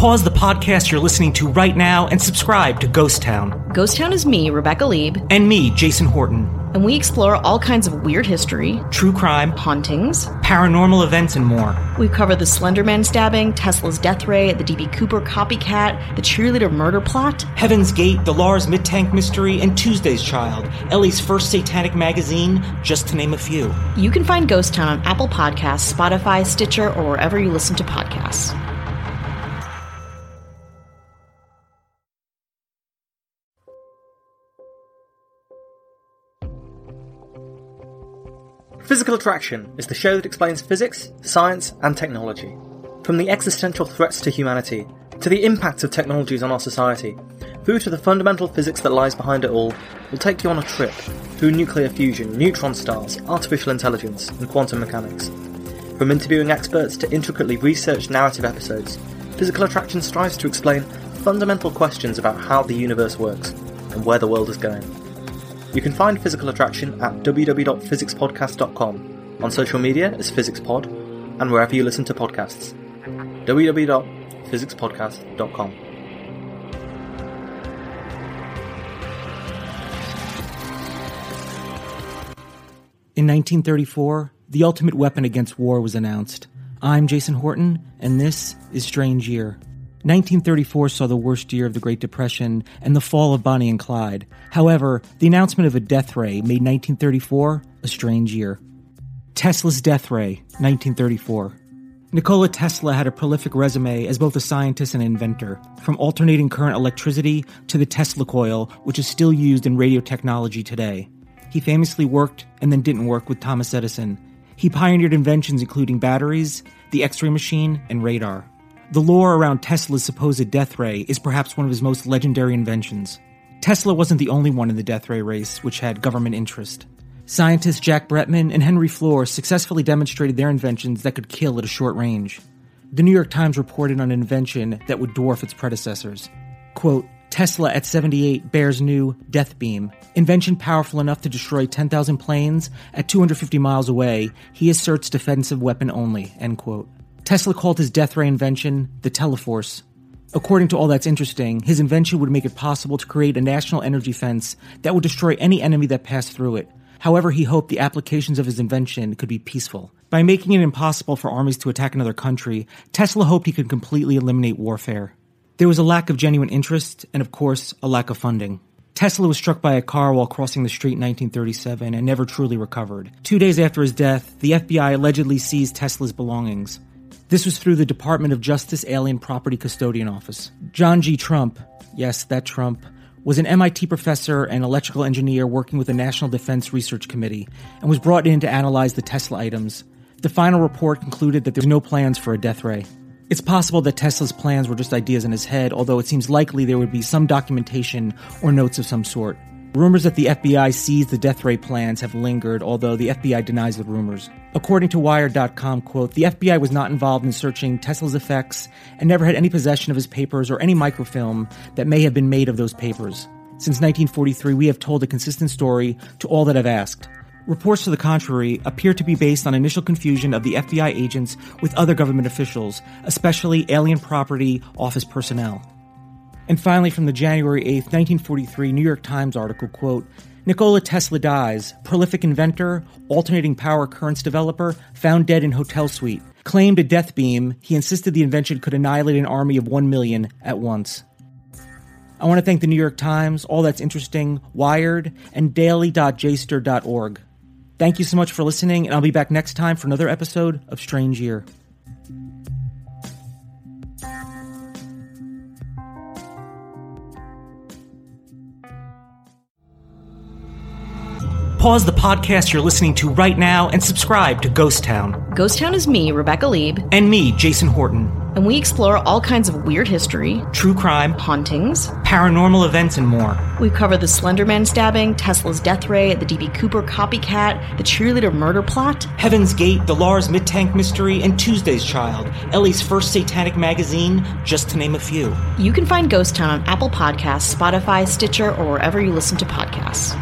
Pause the podcast you're listening to right now and subscribe to Ghost Town. Ghost Town is me, Rebecca Leib, And me, Jason Horton. and we explore all kinds of weird history, True crime, hauntings. paranormal events, and more. We cover the Slenderman stabbing, Tesla's death ray, the DB Cooper copycat, the cheerleader murder plot. Heaven's Gate, the Lars Mittank mystery, and Tuesday's Child, Ellie's first satanic magazine, just to name a few. You can find Ghost Town on Apple Podcasts, Spotify, Stitcher, or wherever you listen to podcasts. Physical Attraction is the show that explains physics, science, and technology. From the existential threats to humanity, to the impact of technologies on our society, through to the fundamental physics that lies behind it all, we'll take you on a trip through nuclear fusion, neutron stars, artificial intelligence, and quantum mechanics. From interviewing experts to intricately researched narrative episodes, Physical Attraction strives to explain fundamental questions about how the universe works and where the world is going. You can find Physical Attraction at www.physicspodcast.com, on social media as PhysicsPod, and wherever you listen to podcasts. www.physicspodcast.com. In 1934, the ultimate weapon against war was announced. I'm Jason Horton, and this is Strange Year. 1934 saw the worst year of the Great Depression and the fall of Bonnie and Clyde. However, the announcement of a death ray made 1934 a strange year. Tesla's death ray, 1934. Nikola Tesla had a prolific resume as both a scientist and inventor, from alternating current electricity to the Tesla coil, which is still used in radio technology today. He famously worked and then didn't work with Thomas Edison. He pioneered inventions including batteries, the X ray machine, and radar. The lore around Tesla's supposed death ray is perhaps one of his most legendary inventions. Tesla wasn't the only one in the death ray race which had government interest. Scientists Jack Bretman and Henry Floor successfully demonstrated their inventions that could kill at a short range. The New York Times reported on an invention that would dwarf its predecessors. Quote, Tesla at 78 bears new Death Beam, invention powerful enough to destroy 10,000 planes at 250 miles away. He asserts defensive weapon only. End quote. Tesla called his death ray invention the Teleforce. According to all that's interesting, his invention would make it possible to create a national energy fence that would destroy any enemy that passed through it. However, he hoped the applications of his invention could be peaceful. By making it impossible for armies to attack another country, Tesla hoped he could completely eliminate warfare. There was a lack of genuine interest, and of course, a lack of funding. Tesla was struck by a car while crossing the street in 1937 and never truly recovered. Two days after his death, the FBI allegedly seized Tesla's belongings. This was through the Department of Justice Alien Property Custodian Office. John G. Trump, yes, that Trump, was an MIT professor and electrical engineer working with the National Defense Research Committee and was brought in to analyze the Tesla items. The final report concluded that there were no plans for a death ray. It's possible that Tesla's plans were just ideas in his head, although it seems likely there would be some documentation or notes of some sort. Rumors that the FBI seized the death ray plans have lingered, although the FBI denies the rumors. According to Wired.com, quote, the FBI was not involved in searching Tesla's effects and never had any possession of his papers or any microfilm that may have been made of those papers. Since 1943, we have told a consistent story to all that have asked. Reports to the contrary appear to be based on initial confusion of the FBI agents with other government officials, especially alien property office personnel. And finally, from the January 8, 1943 New York Times article, quote, Nikola Tesla dies, prolific inventor, alternating power currents developer, found dead in hotel suite. Claimed a death beam, he insisted the invention could annihilate an army of 1 million at once. I want to thank the New York Times, All That's Interesting, Wired, and daily.jstor.org. Thank you so much for listening, and I'll be back next time for another episode of Strange Year. Pause the podcast you're listening to right now and subscribe to Ghost Town. Ghost Town is me, Rebecca Leib, And me, Jason Horton. and we explore all kinds of weird history, True crime, hauntings. paranormal events, and more. We cover the Slenderman stabbing, Tesla's death ray, the DB Cooper copycat, the cheerleader murder plot. Heaven's Gate, the Lars Mittank mystery, and Tuesday's Child, Ellie's first satanic magazine, just to name a few. You can find Ghost Town on Apple Podcasts, Spotify, Stitcher, or wherever you listen to podcasts.